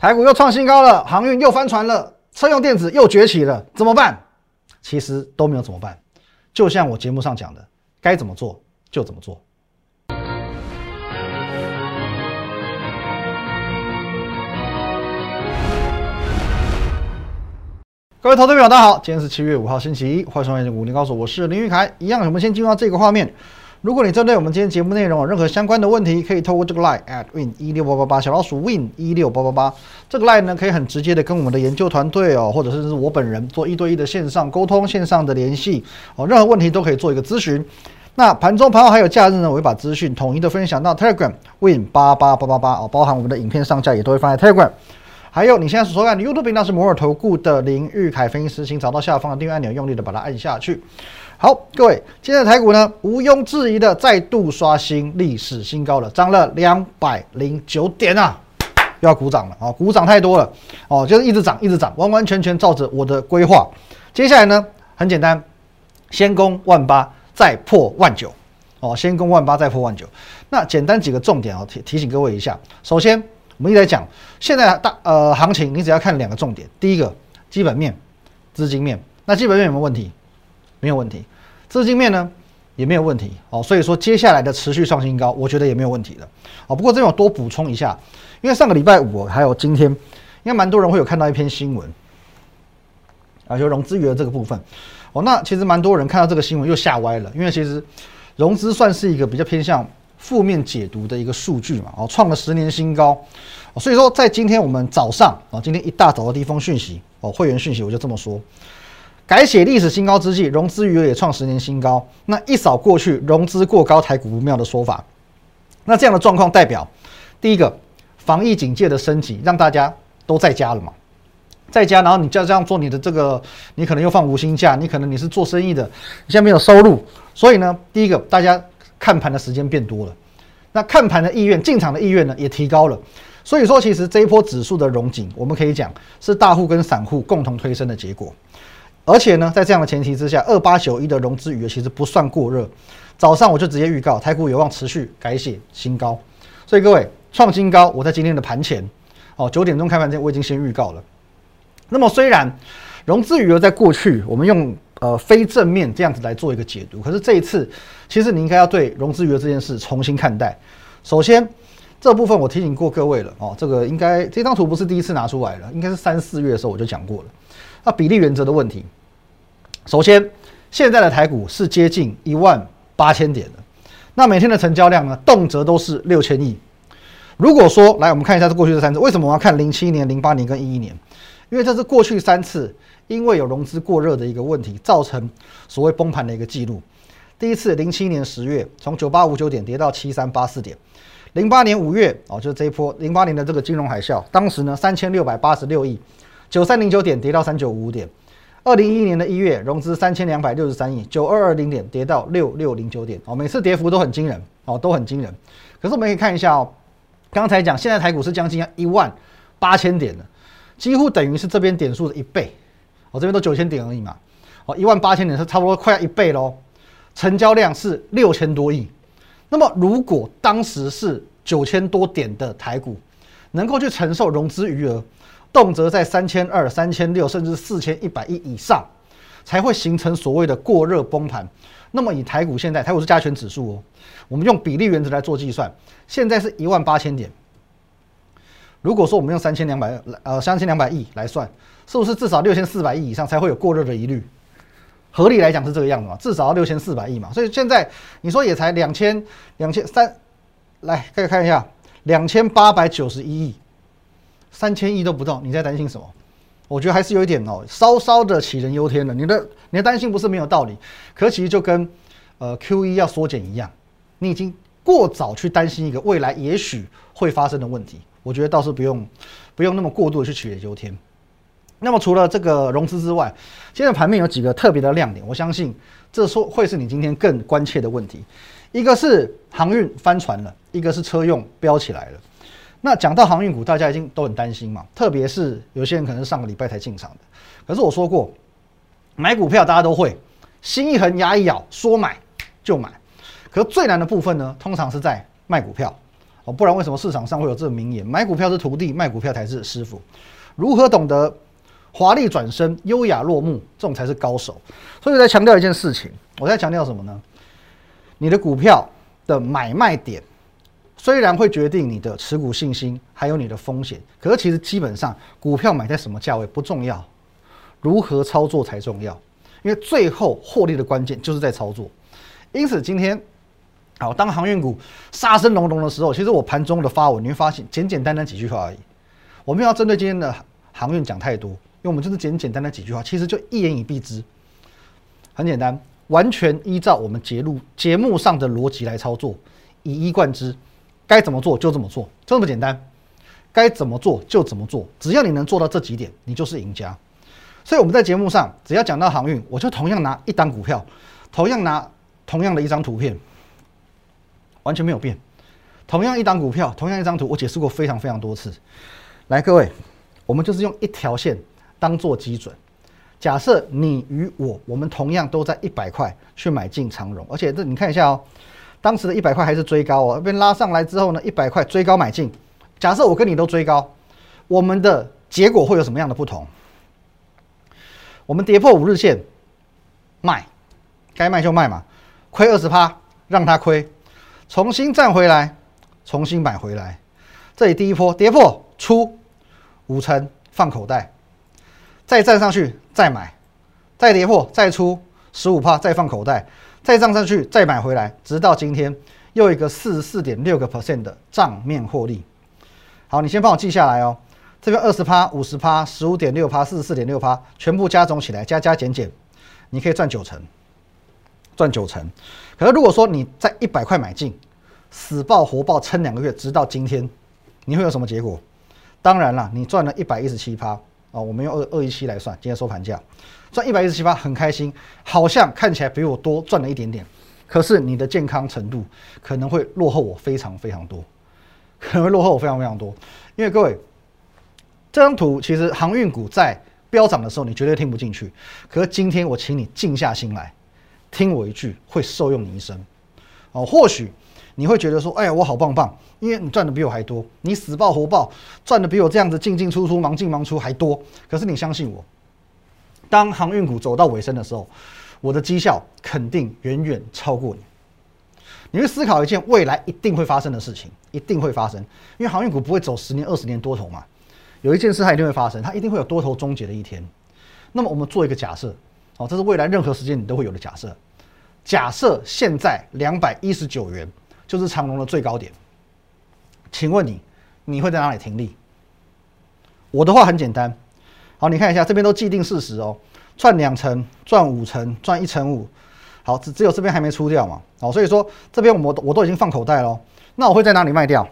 台股又创新高了，航运又翻船了，车用电子又崛起了，怎么办？其实都没有怎么办，就像我节目上讲的，该怎么做就怎么做。各位投资朋友，大家好，今天是七月五号星期一，欢迎收看《五零高手》，我是林玉凯。一样，我们先进入到这个画面。如果你针对我们今天节目内容有任何相关的问题，可以透过这个 line at win 一六八八八小老鼠 win 一六八八八这个 line 呢，可以很直接的跟我们的研究团队哦，或者是我本人做一对一的线上沟通、线上的联系哦，任何问题都可以做一个咨询。那盘中、盘后还有假日呢，我会把资讯统一的分享到 Telegram win 八八八八八哦，包含我们的影片上架也都会放在 Telegram。还有你现在所收看的 YouTube 频道是摩尔投顾的林玉凯分析师，请找到下方的订阅按钮，用力的把它按下去。好，各位，今天的台股呢，毋庸置疑的再度刷新历史新高了，涨了两百零九点啊，又要鼓掌了啊，鼓掌太多了哦，就是一直涨，一直涨，完完全全照着我的规划。接下来呢，很简单，先攻万八，再破万九哦，先攻万八，再破万九。那简单几个重点哦，提提醒各位一下。首先，我们一直在讲现在大呃行情，你只要看两个重点，第一个基本面、资金面。那基本面有没有问题？没有问题，资金面呢也没有问题哦，所以说接下来的持续创新高，我觉得也没有问题的哦。不过这边我多补充一下，因为上个礼拜五还有今天，应该蛮多人会有看到一篇新闻啊，就融资余额这个部分哦。那其实蛮多人看到这个新闻又吓歪了，因为其实融资算是一个比较偏向负面解读的一个数据嘛，哦，创了十年新高，所以说在今天我们早上啊，今天一大早的第一封讯息哦，会员讯息我就这么说。改写历史新高之际，融资余额也创十年新高。那一扫过去融资过高、台股不妙的说法，那这样的状况代表，第一个防疫警戒的升级，让大家都在家了嘛，在家，然后你就要这样做你的这个，你可能又放无薪假，你可能你是做生意的，你现在没有收入，所以呢，第一个大家看盘的时间变多了，那看盘的意愿、进场的意愿呢也提高了。所以说，其实这一波指数的融景，我们可以讲是大户跟散户共同推升的结果。而且呢，在这样的前提之下，二八九一的融资余额其实不算过热。早上我就直接预告，台股有望持续改写新高。所以各位创新高，我在今天的盘前，哦九点钟开盘前我已经先预告了。那么虽然融资余额在过去我们用呃非正面这样子来做一个解读，可是这一次其实你应该要对融资余额这件事重新看待。首先这部分我提醒过各位了哦，这个应该这张图不是第一次拿出来了，应该是三四月的时候我就讲过了。那比例原则的问题。首先，现在的台股是接近一万八千点的，那每天的成交量呢，动辄都是六千亿。如果说来，我们看一下这过去这三次，为什么我要看零七年、零八年跟一一年？因为这是过去三次因为有融资过热的一个问题，造成所谓崩盘的一个记录。第一次零七年十月，从九八五九点跌到七三八四点；零八年五月，哦，就是这一波零八年的这个金融海啸，当时呢三千六百八十六亿，九三零九点跌到三九五五点。二零一一年的一月，融资三千两百六十三亿，九二二零点跌到六六零九点，哦，每次跌幅都很惊人，哦，都很惊人。可是我们可以看一下哦，刚才讲现在台股是将近一万八千点的，几乎等于是这边点数的一倍，哦，这边都九千点而已嘛，哦，一万八千点是差不多快要一倍喽，成交量是六千多亿。那么如果当时是九千多点的台股，能够去承受融资余额？动辄在三千二、三千六，甚至四千一百亿以上，才会形成所谓的过热崩盘。那么以台股现在，台股是加权指数哦，我们用比例原则来做计算，现在是一万八千点。如果说我们用三千两百呃三千两百亿来算，是不是至少六千四百亿以上才会有过热的疑虑？合理来讲是这个样子嘛，至少要六千四百亿嘛。所以现在你说也才两千两千三，来可以看一下两千八百九十一亿。三千亿都不到，你在担心什么？我觉得还是有一点哦，稍稍的杞人忧天了。你的你的担心不是没有道理，可其实就跟呃 Q E 要缩减一样，你已经过早去担心一个未来也许会发生的问题。我觉得倒是不用不用那么过度的去杞人忧天。那么除了这个融资之外，现在盘面有几个特别的亮点，我相信这说会是你今天更关切的问题。一个是航运翻船了，一个是车用飙起来了。那讲到航运股，大家已经都很担心嘛，特别是有些人可能是上个礼拜才进场的。可是我说过，买股票大家都会，心一横，牙一咬，说买就买。可最难的部分呢，通常是在卖股票。哦，不然为什么市场上会有这个名言？买股票是徒弟，卖股票才是师傅。如何懂得华丽转身、优雅落幕，这种才是高手。所以我在强调一件事情，我在强调什么呢？你的股票的买卖点，虽然会决定你的持股信心，还有你的风险，可是其实基本上股票买在什么价位不重要，如何操作才重要。因为最后获利的关键就是在操作。因此今天。好，当航运股杀声隆隆的时候，其实我盘中的发文，你会发现简简单单几句话而已。我们要针对今天的航运讲太多，因为我们就是简简单单几句话，其实就一言以蔽之，很简单，完全依照我们节目节目上的逻辑来操作，以一贯之，该怎么做就怎么做，就这么简单，该怎么做就怎么做，只要你能做到这几点，你就是赢家。所以我们在节目上只要讲到航运，我就同样拿一单股票，同样拿同样的一张图片。完全没有变，同样一档股票，同样一张图，我解释过非常非常多次。来，各位，我们就是用一条线当做基准。假设你与我，我们同样都在一百块去买进长荣，而且这你看一下哦，当时的一百块还是追高哦，被拉上来之后呢，一百块追高买进。假设我跟你都追高，我们的结果会有什么样的不同？我们跌破五日线卖，该卖就卖嘛，亏二十趴，让它亏。重新站回来，重新买回来。这里第一波跌破出五成放口袋，再站上去再买，再跌破再出十五趴再放口袋，再涨上去再买回来，直到今天又一个四十四点六个 percent 的账面获利。好，你先帮我记下来哦。这边二十趴、五十趴、十五点六趴、四十四点六趴，全部加总起来，加加减减，你可以赚九成。赚九成，可是如果说你在一百块买进，死抱活抱撑两个月，直到今天，你会有什么结果？当然了，你赚了一百一十七趴啊，我们用二二一七来算，今天收盘价赚一百一十七八，很开心，好像看起来比我多赚了一点点。可是你的健康程度可能会落后我非常非常多，可能会落后我非常非常多。因为各位，这张图其实航运股在飙涨的时候，你绝对听不进去。可是今天我请你静下心来。听我一句，会受用你一生。哦，或许你会觉得说：“哎呀，我好棒棒，因为你赚的比我还多，你死抱活抱赚的比我这样子进进出出、忙进忙出还多。”可是你相信我，当航运股走到尾声的时候，我的绩效肯定远远超过你。你会思考一件未来一定会发生的事情，一定会发生，因为航运股不会走十年、二十年多头嘛。有一件事它一定会发生，它一定会有多头终结的一天。那么我们做一个假设。哦，这是未来任何时间你都会有的假设。假设现在两百一十九元就是长龙的最高点，请问你，你会在哪里停利？我的话很简单，好，你看一下这边都既定事实哦，赚两成、赚五成、赚一成五，好，只只有这边还没出掉嘛，好，所以说这边我我都已经放口袋喽，那我会在哪里卖掉？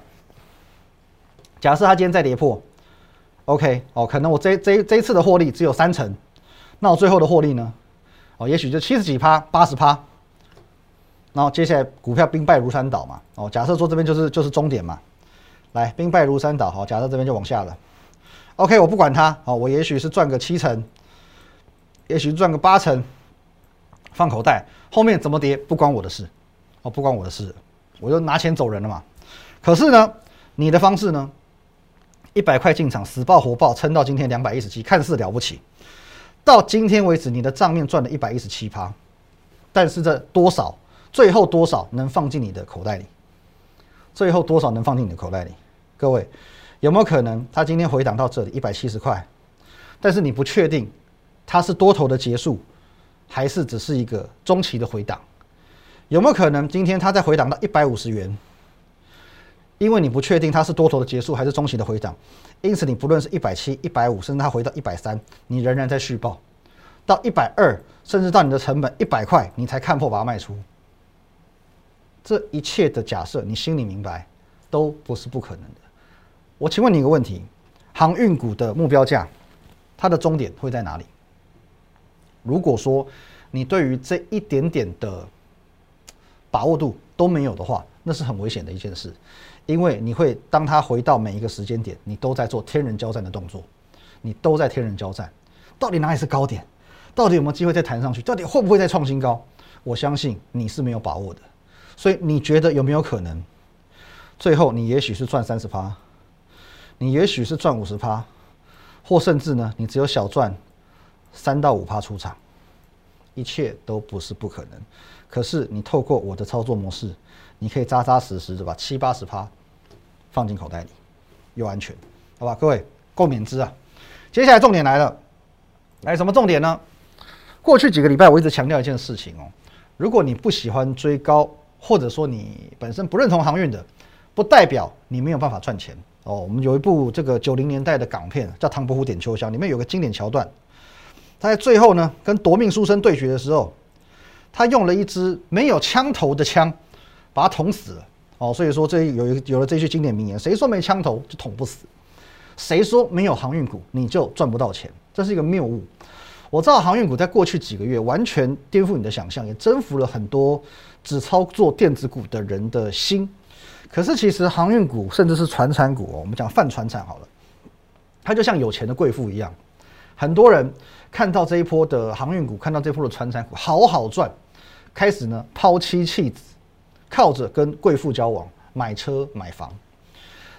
假设它今天再跌破，OK，哦，可能我这这这一次的获利只有三成。那我最后的获利呢？哦，也许就七十几趴、八十趴。然后接下来股票兵败如山倒嘛。哦，假设说这边就是就是终点嘛。来，兵败如山倒。好，假设这边就往下了。OK，我不管它。哦，我也许是赚个七成，也许赚个八成，放口袋。后面怎么跌不关我的事。哦，不关我的事，我就拿钱走人了嘛。可是呢，你的方式呢？一百块进场，死抱活抱，撑到今天两百一十七，看似了不起。到今天为止，你的账面赚了一百一十七趴，但是这多少，最后多少能放进你的口袋里？最后多少能放进你的口袋里？各位，有没有可能它今天回档到这里一百七十块，但是你不确定它是多头的结束，还是只是一个中期的回档？有没有可能今天它再回档到一百五十元？因为你不确定它是多头的结束还是中期的回档，因此你不论是一百七、一百五，甚至它回到一百三，你仍然在续报，到一百二，甚至到你的成本一百块，你才看破把它卖出。这一切的假设，你心里明白，都不是不可能的。我请问你一个问题：航运股的目标价，它的终点会在哪里？如果说你对于这一点点的把握度都没有的话，那是很危险的一件事。因为你会当它回到每一个时间点，你都在做天人交战的动作，你都在天人交战，到底哪里是高点？到底有没有机会再弹上去？到底会不会再创新高？我相信你是没有把握的。所以你觉得有没有可能最后你也许是赚三十趴，你也许是赚五十趴，或甚至呢，你只有小赚三到五趴出场，一切都不是不可能。可是你透过我的操作模式，你可以扎扎实实的把七八十趴放进口袋里，又安全，好吧？各位够免资啊！接下来重点来了，来什么重点呢？过去几个礼拜我一直强调一件事情哦，如果你不喜欢追高，或者说你本身不认同航运的，不代表你没有办法赚钱哦。我们有一部这个九零年代的港片叫《唐伯虎点秋香》，里面有个经典桥段，他在最后呢跟夺命书生对决的时候，他用了一支没有枪头的枪把他捅死了哦。所以说这有有了这句经典名言：谁说没枪头就捅不死？谁说没有航运股你就赚不到钱？这是一个谬误。我知道航运股在过去几个月完全颠覆你的想象，也征服了很多只操作电子股的人的心。可是其实航运股甚至是船产股，哦我们讲泛船产好了，它就像有钱的贵妇一样。很多人看到这一波的航运股，看到这波的船产股好好赚，开始呢抛妻弃子，靠着跟贵妇交往，买车买房。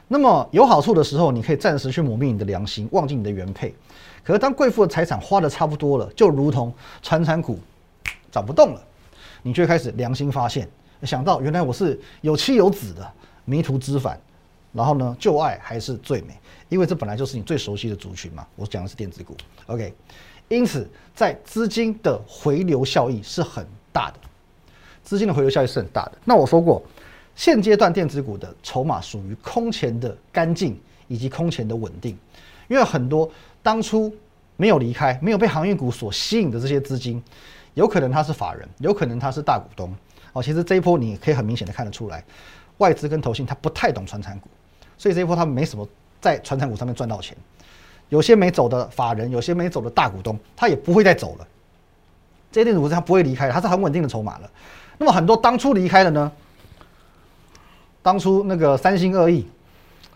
那么有好处的时候，你可以暂时去磨灭你的良心，忘记你的原配。可是当贵妇的财产花的差不多了，就如同传产股涨不动了，你就会开始良心发现，想到原来我是有妻有子的，迷途知返。然后呢，旧爱还是最美，因为这本来就是你最熟悉的族群嘛。我讲的是电子股，OK。因此，在资金的回流效益是很大的，资金的回流效益是很大的。那我说过。现阶段电子股的筹码属于空前的干净以及空前的稳定，因为很多当初没有离开、没有被航运股所吸引的这些资金，有可能他是法人，有可能他是大股东。哦，其实这一波你可以很明显的看得出来，外资跟投信他不太懂传产股，所以这一波他们没什么在传产股上面赚到钱。有些没走的法人，有些没走的大股东，他也不会再走了。这些电子股他不会离开，他是很稳定的筹码了。那么很多当初离开的呢？当初那个三心二意、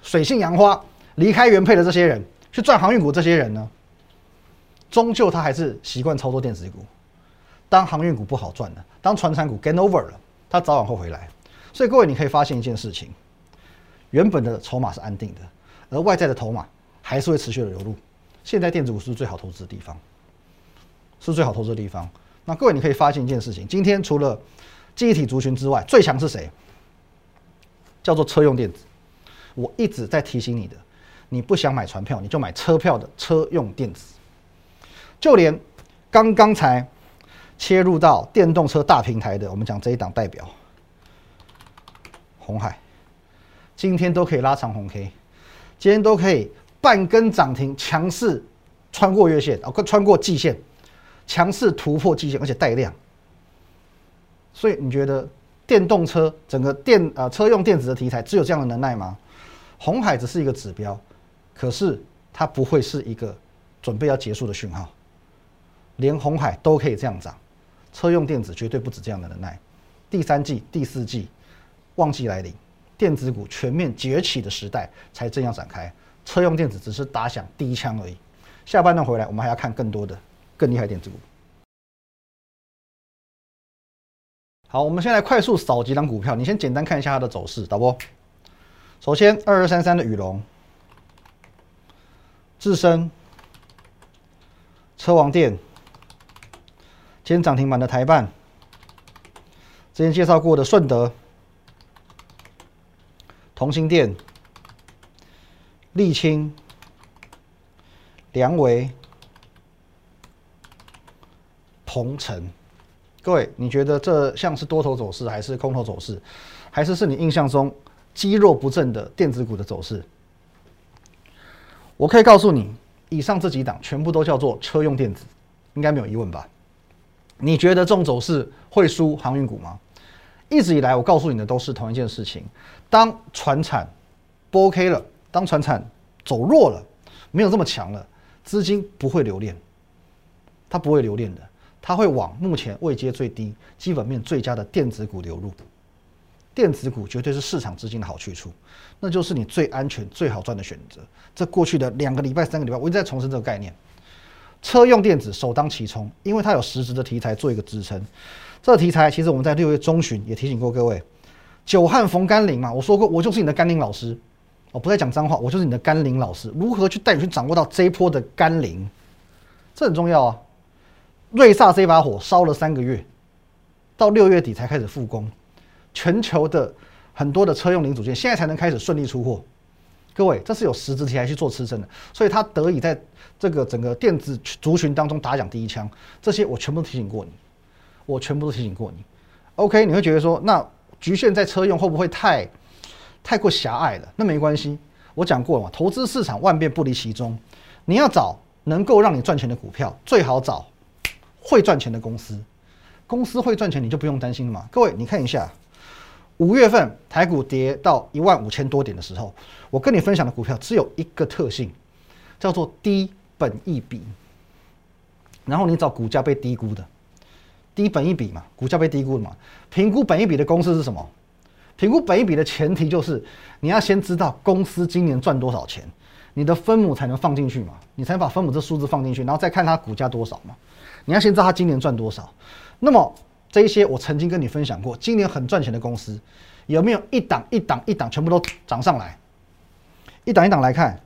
水性杨花离开原配的这些人去赚航运股，这些人呢，终究他还是习惯操作电子股。当航运股不好赚了，当船产股 gain over 了，他早晚会回来。所以各位，你可以发现一件事情：原本的筹码是安定的，而外在的筹码还是会持续的流入。现在电子股是最好投资的地方，是最好投资的地方。那各位，你可以发现一件事情：今天除了记忆体族群之外，最强是谁？叫做车用电子，我一直在提醒你的，你不想买船票，你就买车票的车用电子。就连刚刚才切入到电动车大平台的，我们讲这一档代表，红海，今天都可以拉长红 K，今天都可以半根涨停，强势穿过月线，哦，穿过季线，强势突破季线，而且带量。所以你觉得？电动车整个电呃车用电子的题材，只有这样的能耐吗？红海只是一个指标，可是它不会是一个准备要结束的讯号。连红海都可以这样涨，车用电子绝对不止这样的能耐。第三季、第四季旺季来临，电子股全面崛起的时代才正要展开。车用电子只是打响第一枪而已。下半段回来，我们还要看更多的、更厉害电子股。好，我们先来快速扫几张股票。你先简单看一下它的走势，导播。首先，二二三三的宇龙、智深、车王店，今天涨停板的台办，之前介绍过的顺德、同心店、沥青、梁维、鹏程。各位，你觉得这像是多头走势，还是空头走势，还是是你印象中积弱不振的电子股的走势？我可以告诉你，以上这几档全部都叫做车用电子，应该没有疑问吧？你觉得这种走势会输航运股吗？一直以来，我告诉你的都是同一件事情：当船产不 OK 了，当船产走弱了，没有这么强了，资金不会留恋，它不会留恋的。它会往目前位阶最低、基本面最佳的电子股流入，电子股绝对是市场资金的好去处，那就是你最安全、最好赚的选择。这过去的两个礼拜、三个礼拜，我一直在重申这个概念：车用电子首当其冲，因为它有实质的题材做一个支撑。这个题材其实我们在六月中旬也提醒过各位，久旱逢甘霖嘛，我说过，我就是你的甘霖老师。我不再讲脏话，我就是你的甘霖老师。如何去带你去掌握到这一波的甘霖，这很重要啊。瑞萨这把火烧了三个月，到六月底才开始复工，全球的很多的车用零组件现在才能开始顺利出货。各位，这是有实质题材去做支撑的，所以它得以在这个整个电子族群当中打响第一枪。这些我全部都提醒过你，我全部都提醒过你。OK，你会觉得说，那局限在车用会不会太太过狭隘了？那没关系，我讲过了嘛，投资市场万变不离其宗，你要找能够让你赚钱的股票，最好找会赚钱的公司。公司会赚钱，你就不用担心了嘛。各位，你看一下。五月份台股跌到一万五千多点的时候，我跟你分享的股票只有一个特性，叫做低本一比。然后你找股价被低估的，低本一比嘛，股价被低估了嘛。评估本一比的公司是什么？评估本一比的前提就是你要先知道公司今年赚多少钱，你的分母才能放进去嘛，你才能把分母这数字放进去，然后再看它股价多少嘛。你要先知道它今年赚多少，那么。这一些我曾经跟你分享过，今年很赚钱的公司，有没有一档一档一档全部都涨上来？一档一档来看，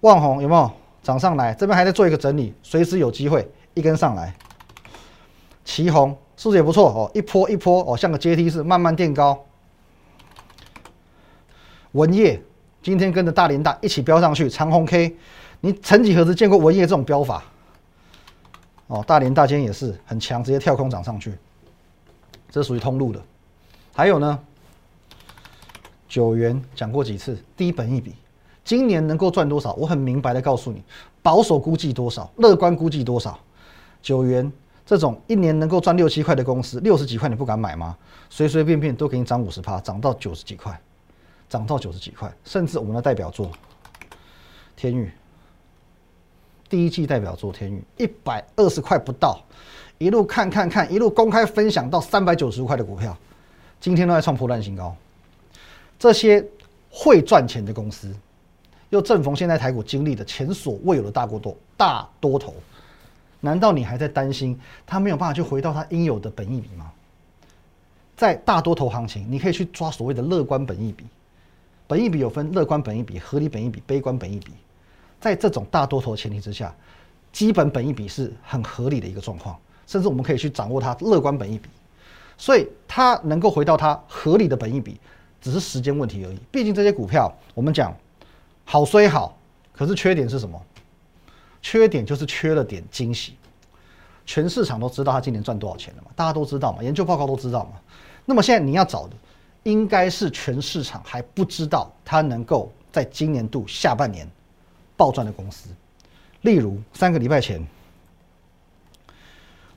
万红有没有涨上来？这边还在做一个整理，随时有机会一根上来。旗红是不是也不错哦？一波一波哦，像个阶梯式慢慢垫高。文业今天跟着大连大一起飙上去，长红 K，你曾几何时见过文业这种飙法？哦，大连大间也是很强，直接跳空涨上去，这属于通路的。还有呢，九元讲过几次，低本一笔，今年能够赚多少？我很明白的告诉你，保守估计多少，乐观估计多少。九元这种一年能够赚六七块的公司，六十几块你不敢买吗？随随便便都给你涨五十趴，涨到九十几块，涨到九十几块，甚至我们的代表作天宇。第一季代表作天宇一百二十块不到，一路看看看，一路公开分享到三百九十块的股票，今天都在创破烂新高。这些会赚钱的公司，又正逢现在台股经历的前所未有的大过多大多头，难道你还在担心它没有办法去回到它应有的本益比吗？在大多头行情，你可以去抓所谓的乐观本益比，本益比有分乐观本益比、合理本益比、悲观本益比。在这种大多头前提之下，基本本益比是很合理的一个状况，甚至我们可以去掌握它乐观本益比，所以它能够回到它合理的本益比，只是时间问题而已。毕竟这些股票，我们讲好虽好，可是缺点是什么？缺点就是缺了点惊喜。全市场都知道它今年赚多少钱了嘛？大家都知道嘛？研究报告都知道嘛？那么现在你要找的，应该是全市场还不知道它能够在今年度下半年。暴赚的公司，例如三个礼拜前，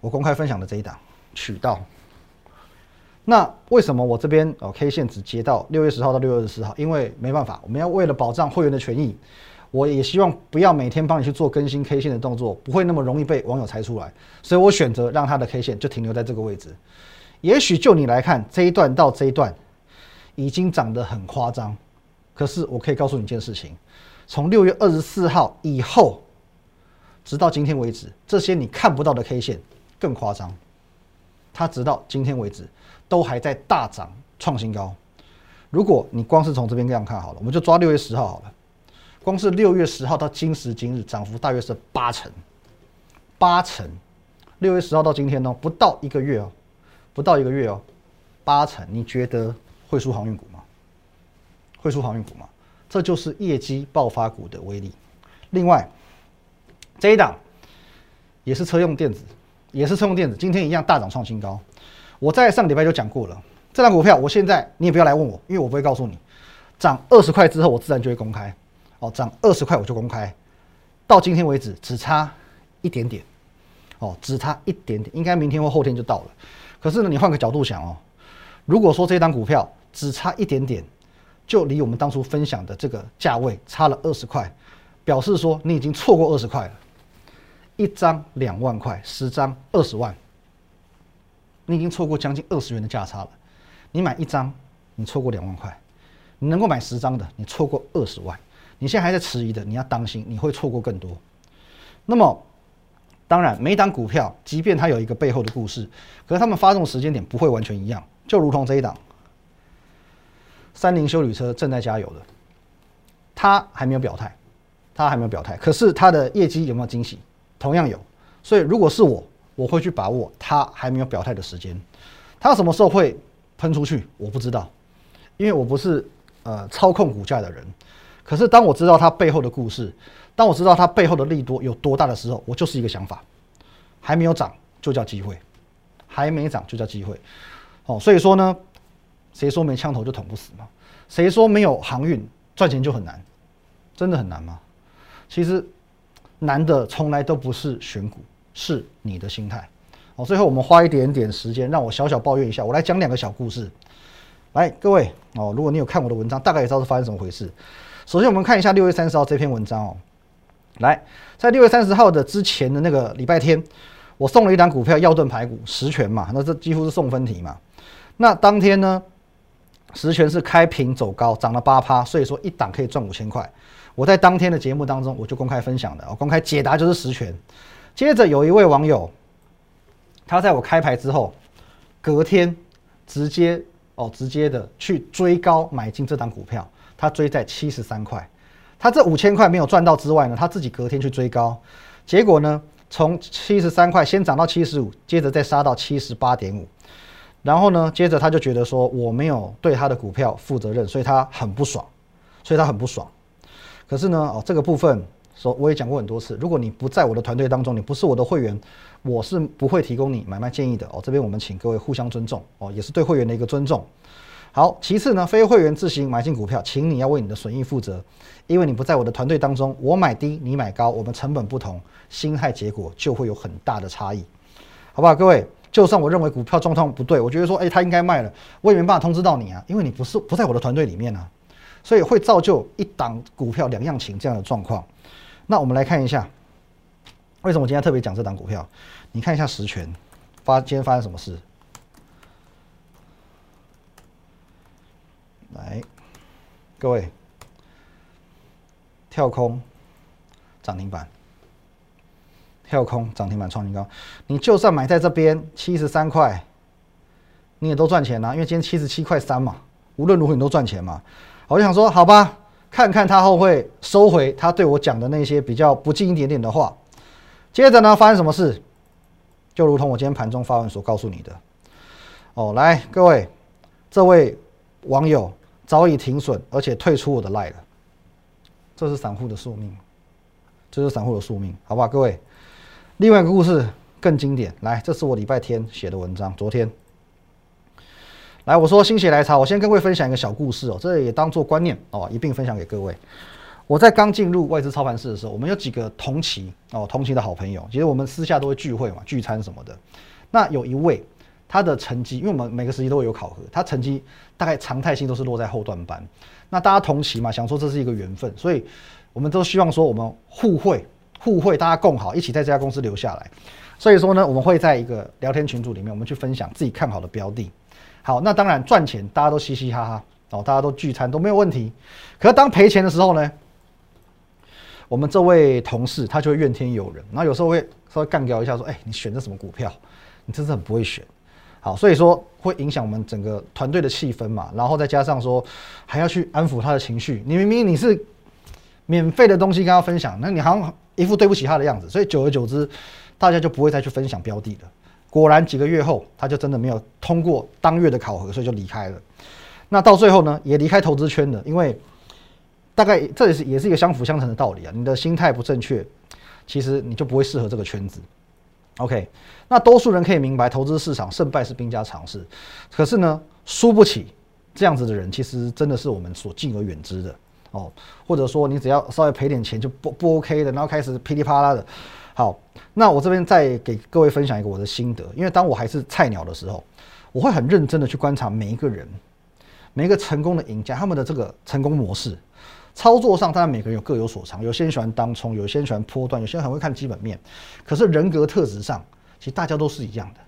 我公开分享的这一档渠道。那为什么我这边哦 K 线只接到六月十号到六月二十四号？因为没办法，我们要为了保障会员的权益，我也希望不要每天帮你去做更新 K 线的动作，不会那么容易被网友猜出来，所以我选择让它的 K 线就停留在这个位置。也许就你来看这一段到这一段已经涨得很夸张，可是我可以告诉你一件事情。从六月二十四号以后，直到今天为止，这些你看不到的 K 线更夸张。它直到今天为止都还在大涨创新高。如果你光是从这边这样看好了，我们就抓六月十号好了。光是六月十号到今时今日，涨幅大约是八成，八成。六月十号到今天呢，不到一个月哦，不到一个月哦，八成。你觉得会输航运股吗？会输航运股吗？这就是业绩爆发股的威力。另外，这一档也是车用电子，也是车用电子，今天一样大涨创新高。我在上礼拜就讲过了，这档股票，我现在你也不要来问我，因为我不会告诉你。涨二十块之后，我自然就会公开。哦，涨二十块我就公开。到今天为止，只差一点点。哦，只差一点点，应该明天或后天就到了。可是呢，你换个角度想哦，如果说这档股票只差一点点，就离我们当初分享的这个价位差了二十块，表示说你已经错过二十块了。一张两万块，十张二十万，你已经错过将近二十元的价差了。你买一张，你错过两万块；你能够买十张的，你错过二十万。你现在还在迟疑的，你要当心，你会错过更多。那么，当然每档股票，即便它有一个背后的故事，可是它们发动时间点不会完全一样。就如同这一档三菱修理车正在加油的，它还没有表态，它还没有表态，可是它的业绩有没有惊喜？同样有。所以如果是我，我会去把握它还没有表态的时间。它什么时候会喷出去？我不知道，因为我不是呃操控股价的人。可是当我知道它背后的故事，当我知道它背后的利多有多大的时候，我就是一个想法：还没有涨就叫机会，还没涨就叫机会。哦，所以说呢，谁说没枪头就捅不死吗？谁说没有航运赚钱就很难？真的很难吗？其实难的从来都不是选股，是你的心态。哦，最后我们花一点点时间，让我小小抱怨一下，我来讲两个小故事。来，各位哦，如果你有看我的文章，大概也知道是发生怎么回事。首先，我们看一下六月三十号这篇文章哦。来，在六月三十号的之前的那个礼拜天，我送了一档股票，耀盾排骨十全嘛，那这几乎是送分题嘛。那当天呢，十全是开平走高，涨了八趴，所以说一档可以赚五千块。我在当天的节目当中，我就公开分享的，我公开解答就是十全。接着有一位网友，他在我开牌之后，隔天直接哦，直接的去追高买进这档股票。他追在七十三块，他这五千块没有赚到之外呢，他自己隔天去追高，结果呢，从七十三块先涨到七十五，接着再杀到七十八点五，然后呢，接着他就觉得说我没有对他的股票负责任，所以他很不爽，所以他很不爽。可是呢，哦，这个部分说我也讲过很多次，如果你不在我的团队当中，你不是我的会员，我是不会提供你买卖建议的哦。这边我们请各位互相尊重哦，也是对会员的一个尊重。好，其次呢，非会员自行买进股票，请你要为你的损益负责，因为你不在我的团队当中，我买低，你买高，我们成本不同，心态结果就会有很大的差异，好不好？各位，就算我认为股票状况不对，我觉得说，哎，他应该卖了，我也没办法通知到你啊，因为你不是不在我的团队里面啊，所以会造就一档股票两样情这样的状况。那我们来看一下，为什么我今天特别讲这档股票？你看一下实权发今天发生什么事？来，各位，跳空涨停板，跳空涨停板创新高。你就算买在这边七十三块，你也都赚钱啊，因为今天七十七块三嘛，无论如何你都赚钱嘛。我就想说，好吧，看看他后会收回他对我讲的那些比较不近一点点的话。接着呢，发生什么事？就如同我今天盘中发文所告诉你的。哦，来，各位，这位网友。早已停损，而且退出我的赖了。这是散户的宿命，这是散户的宿命，好不好？各位，另外一个故事更经典。来，这是我礼拜天写的文章，昨天。来，我说心血来潮，我先跟各位分享一个小故事哦，这也当做观念哦，一并分享给各位。我在刚进入外资操盘室的时候，我们有几个同期哦，同期的好朋友，其实我们私下都会聚会嘛，聚餐什么的。那有一位。他的成绩，因为我们每个时期都会有考核，他成绩大概常态性都是落在后段班。那大家同期嘛，想说这是一个缘分，所以我们都希望说我们互惠，互惠，大家共好，一起在这家公司留下来。所以说呢，我们会在一个聊天群组里面，我们去分享自己看好的标的。好，那当然赚钱，大家都嘻嘻哈哈哦，大家都聚餐都没有问题。可是当赔钱的时候呢，我们这位同事他就会怨天尤人，然后有时候会稍微干掉一下，说：“哎，你选的什么股票？你真是很不会选。”好，所以说会影响我们整个团队的气氛嘛，然后再加上说还要去安抚他的情绪。你明明你是免费的东西跟他分享，那你好像一副对不起他的样子，所以久而久之，大家就不会再去分享标的了。果然几个月后，他就真的没有通过当月的考核，所以就离开了。那到最后呢，也离开投资圈了，因为大概这也是也是一个相辅相成的道理啊。你的心态不正确，其实你就不会适合这个圈子。OK，那多数人可以明白，投资市场胜败是兵家常事。可是呢，输不起这样子的人，其实真的是我们所敬而远之的哦。或者说，你只要稍微赔点钱就不不 OK 的，然后开始噼里啪啦的。好，那我这边再给各位分享一个我的心得，因为当我还是菜鸟的时候，我会很认真的去观察每一个人，每一个成功的赢家，他们的这个成功模式。操作上，当然每个人有各有所长，有些人喜欢当冲，有些人喜欢波段，有些人很会看基本面。可是人格特质上，其实大家都是一样的，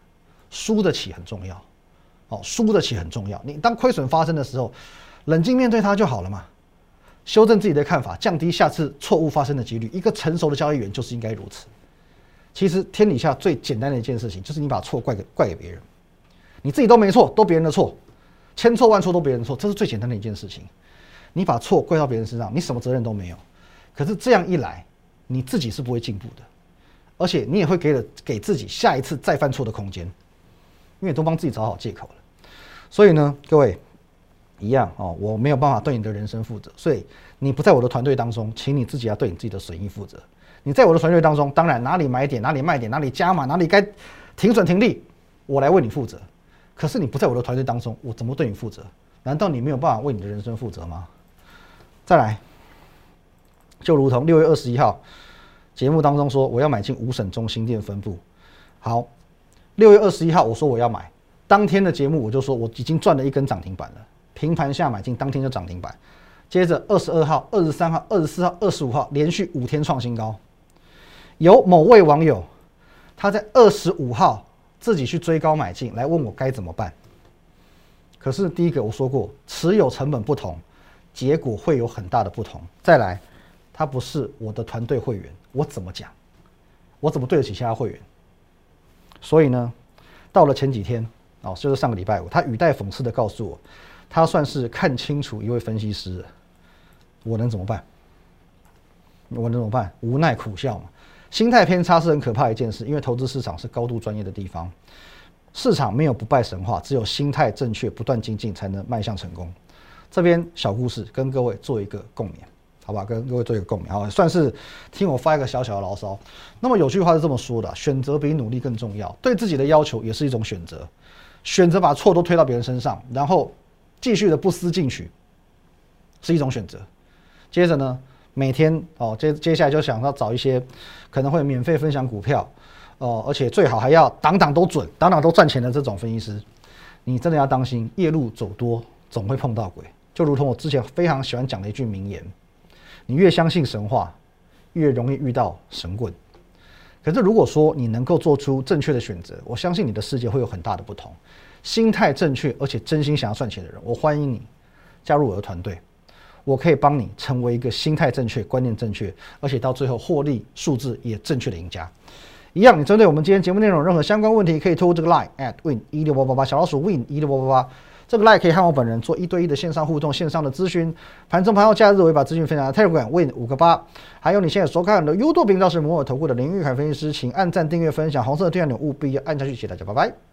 输得起很重要。哦，输得起很重要。你当亏损发生的时候，冷静面对它就好了嘛，修正自己的看法，降低下次错误发生的几率。一个成熟的交易员就是应该如此。其实天底下最简单的一件事情，就是你把错怪给怪给别人。你自己都没错，都别人的错，千错万错都别人的错，这是最简单的一件事情。你把错怪到别人身上，你什么责任都没有。可是这样一来，你自己是不会进步的，而且你也会给了给自己下一次再犯错的空间，因为都帮自己找好借口了。所以呢，各位一样哦，我没有办法对你的人生负责，所以你不在我的团队当中，请你自己要对你自己的损益负责。你在我的团队当中，当然哪里买点，哪里卖点，哪里加码，哪里该停损停利，我来为你负责。可是你不在我的团队当中，我怎么对你负责？难道你没有办法为你的人生负责吗？再来，就如同六月二十一号节目当中说，我要买进五省中心店分部。好，六月二十一号我说我要买，当天的节目我就说我已经赚了一根涨停板了，平盘下买进，当天就涨停板。接着二十二号、二十三号、二十四号、二十五号连续五天创新高。有某位网友他在二十五号自己去追高买进，来问我该怎么办。可是第一个我说过，持有成本不同。结果会有很大的不同。再来，他不是我的团队会员，我怎么讲？我怎么对得起其他会员？所以呢，到了前几天，哦，就是上个礼拜五，他语带讽刺的告诉我，他算是看清楚一位分析师，我能怎么办？我能怎么办？无奈苦笑嘛。心态偏差是很可怕一件事，因为投资市场是高度专业的地方，市场没有不败神话，只有心态正确，不断精进，才能迈向成功。这边小故事跟各位做一个共勉，好吧？跟各位做一个共勉，好，算是听我发一个小小的牢骚。那么有句话是这么说的：选择比努力更重要，对自己的要求也是一种选择。选择把错都推到别人身上，然后继续的不思进取，是一种选择。接着呢，每天哦，接接下来就想要找一些可能会免费分享股票哦，而且最好还要档档都准、档档都赚钱的这种分析师，你真的要当心，夜路走多总会碰到鬼。就如同我之前非常喜欢讲的一句名言：你越相信神话，越容易遇到神棍。可是如果说你能够做出正确的选择，我相信你的世界会有很大的不同。心态正确而且真心想要赚钱的人，我欢迎你加入我的团队。我可以帮你成为一个心态正确、观念正确，而且到最后获利数字也正确的赢家。一样，你针对我们今天节目内容任何相关问题，可以透过这个 line at win 一六八八八小老鼠 win 一六八八八。这个 like 可以和我本人做一对一的线上互动、线上的咨询。盘中盘后假日我会把资讯分享到 Telegram Win 五个八。还有你现在收看的 YouTube 频道是摩尔投顾的林玉凯分析师，请按赞、订阅、分享，红色的订阅钮务必要按下去。谢谢大家，拜拜。